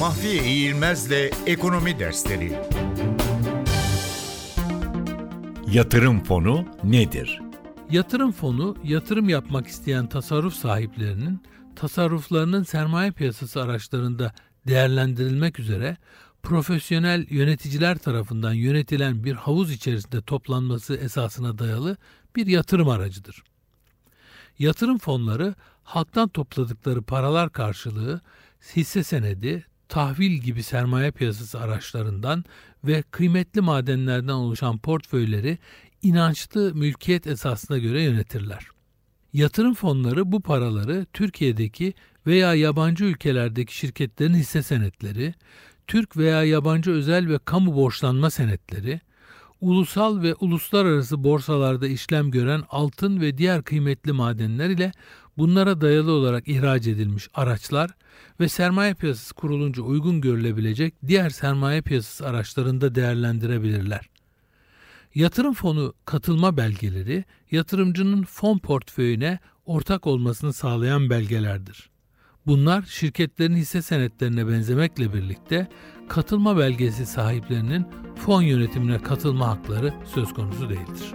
Mahfiye İğilmez'le Ekonomi Dersleri Yatırım fonu nedir? Yatırım fonu, yatırım yapmak isteyen tasarruf sahiplerinin tasarruflarının sermaye piyasası araçlarında değerlendirilmek üzere profesyonel yöneticiler tarafından yönetilen bir havuz içerisinde toplanması esasına dayalı bir yatırım aracıdır. Yatırım fonları halktan topladıkları paralar karşılığı hisse senedi, tahvil gibi sermaye piyasası araçlarından ve kıymetli madenlerden oluşan portföyleri inançlı mülkiyet esasına göre yönetirler. Yatırım fonları bu paraları Türkiye'deki veya yabancı ülkelerdeki şirketlerin hisse senetleri, Türk veya yabancı özel ve kamu borçlanma senetleri, ulusal ve uluslararası borsalarda işlem gören altın ve diğer kıymetli madenler ile bunlara dayalı olarak ihraç edilmiş araçlar ve sermaye piyasası kurulunca uygun görülebilecek diğer sermaye piyasası araçlarında değerlendirebilirler. Yatırım fonu katılma belgeleri yatırımcının fon portföyüne ortak olmasını sağlayan belgelerdir. Bunlar şirketlerin hisse senetlerine benzemekle birlikte katılma belgesi sahiplerinin fon yönetimine katılma hakları söz konusu değildir.